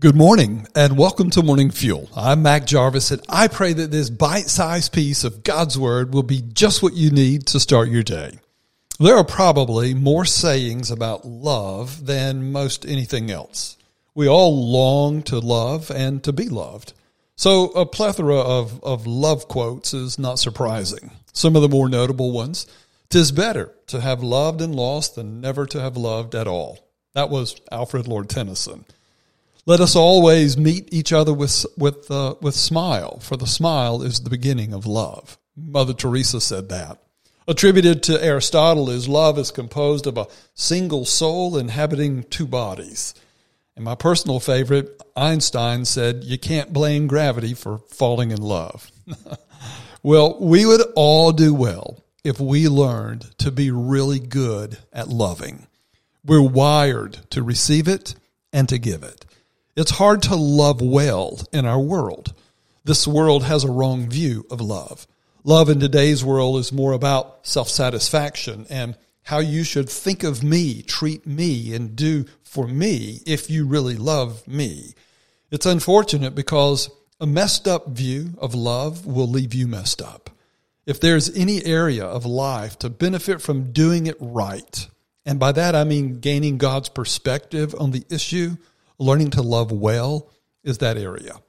Good morning and welcome to Morning Fuel. I'm Mac Jarvis and I pray that this bite-sized piece of God's Word will be just what you need to start your day. There are probably more sayings about love than most anything else. We all long to love and to be loved. So a plethora of, of love quotes is not surprising. Some of the more notable ones, tis better to have loved and lost than never to have loved at all. That was Alfred Lord Tennyson. Let us always meet each other with with uh, with smile, for the smile is the beginning of love. Mother Teresa said that. Attributed to Aristotle is love is composed of a single soul inhabiting two bodies. And my personal favorite, Einstein said, you can't blame gravity for falling in love. well, we would all do well if we learned to be really good at loving. We're wired to receive it and to give it. It's hard to love well in our world. This world has a wrong view of love. Love in today's world is more about self satisfaction and how you should think of me, treat me, and do for me if you really love me. It's unfortunate because a messed up view of love will leave you messed up. If there's any area of life to benefit from doing it right, and by that I mean gaining God's perspective on the issue, learning to love well is that area.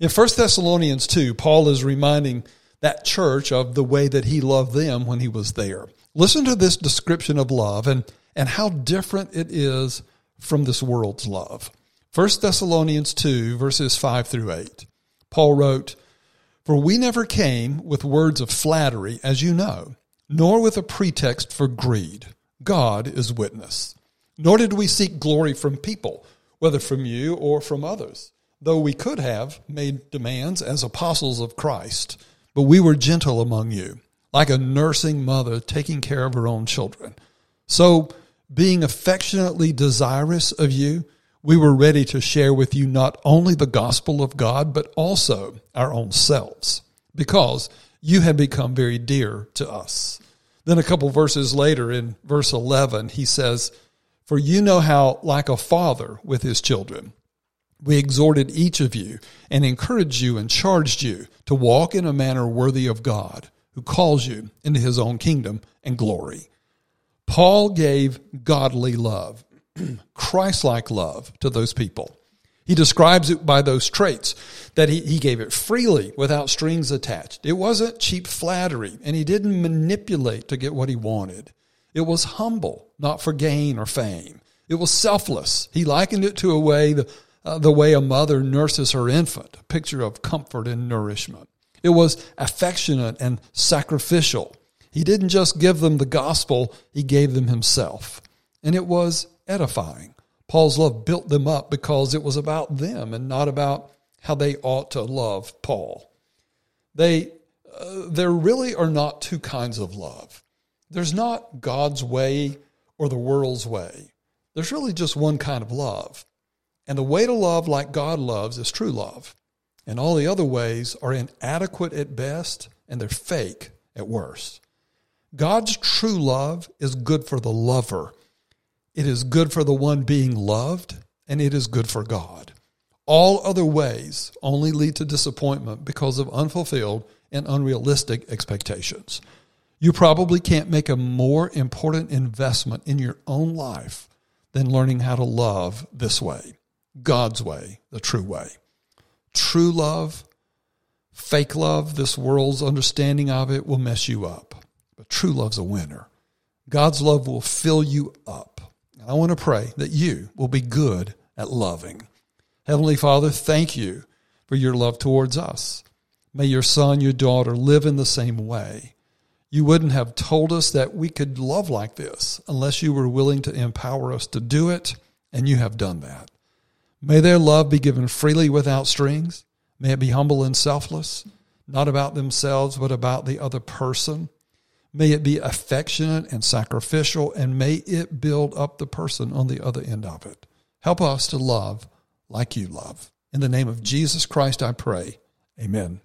In 1 Thessalonians 2, Paul is reminding that church of the way that he loved them when he was there. Listen to this description of love and, and how different it is from this world's love. 1 Thessalonians 2, verses 5 through 8. Paul wrote, For we never came with words of flattery, as you know, nor with a pretext for greed. God is witness. Nor did we seek glory from people whether from you or from others, though we could have made demands as apostles of Christ. But we were gentle among you, like a nursing mother taking care of her own children. So, being affectionately desirous of you, we were ready to share with you not only the gospel of God, but also our own selves, because you have become very dear to us. Then a couple verses later in verse 11, he says, for you know how, like a father with his children, we exhorted each of you and encouraged you and charged you to walk in a manner worthy of God, who calls you into his own kingdom and glory. Paul gave godly love, Christ like love to those people. He describes it by those traits that he, he gave it freely without strings attached. It wasn't cheap flattery, and he didn't manipulate to get what he wanted. It was humble, not for gain or fame. It was selfless. He likened it to a way the, uh, the way a mother nurses her infant, a picture of comfort and nourishment. It was affectionate and sacrificial. He didn't just give them the gospel, he gave them himself. And it was edifying. Paul's love built them up because it was about them and not about how they ought to love Paul. They, uh, there really are not two kinds of love. There's not God's way or the world's way. There's really just one kind of love. And the way to love like God loves is true love. And all the other ways are inadequate at best and they're fake at worst. God's true love is good for the lover. It is good for the one being loved, and it is good for God. All other ways only lead to disappointment because of unfulfilled and unrealistic expectations. You probably can't make a more important investment in your own life than learning how to love this way God's way, the true way. True love, fake love, this world's understanding of it will mess you up. But true love's a winner. God's love will fill you up. I want to pray that you will be good at loving. Heavenly Father, thank you for your love towards us. May your son, your daughter live in the same way. You wouldn't have told us that we could love like this unless you were willing to empower us to do it, and you have done that. May their love be given freely without strings. May it be humble and selfless, not about themselves, but about the other person. May it be affectionate and sacrificial, and may it build up the person on the other end of it. Help us to love like you love. In the name of Jesus Christ, I pray. Amen.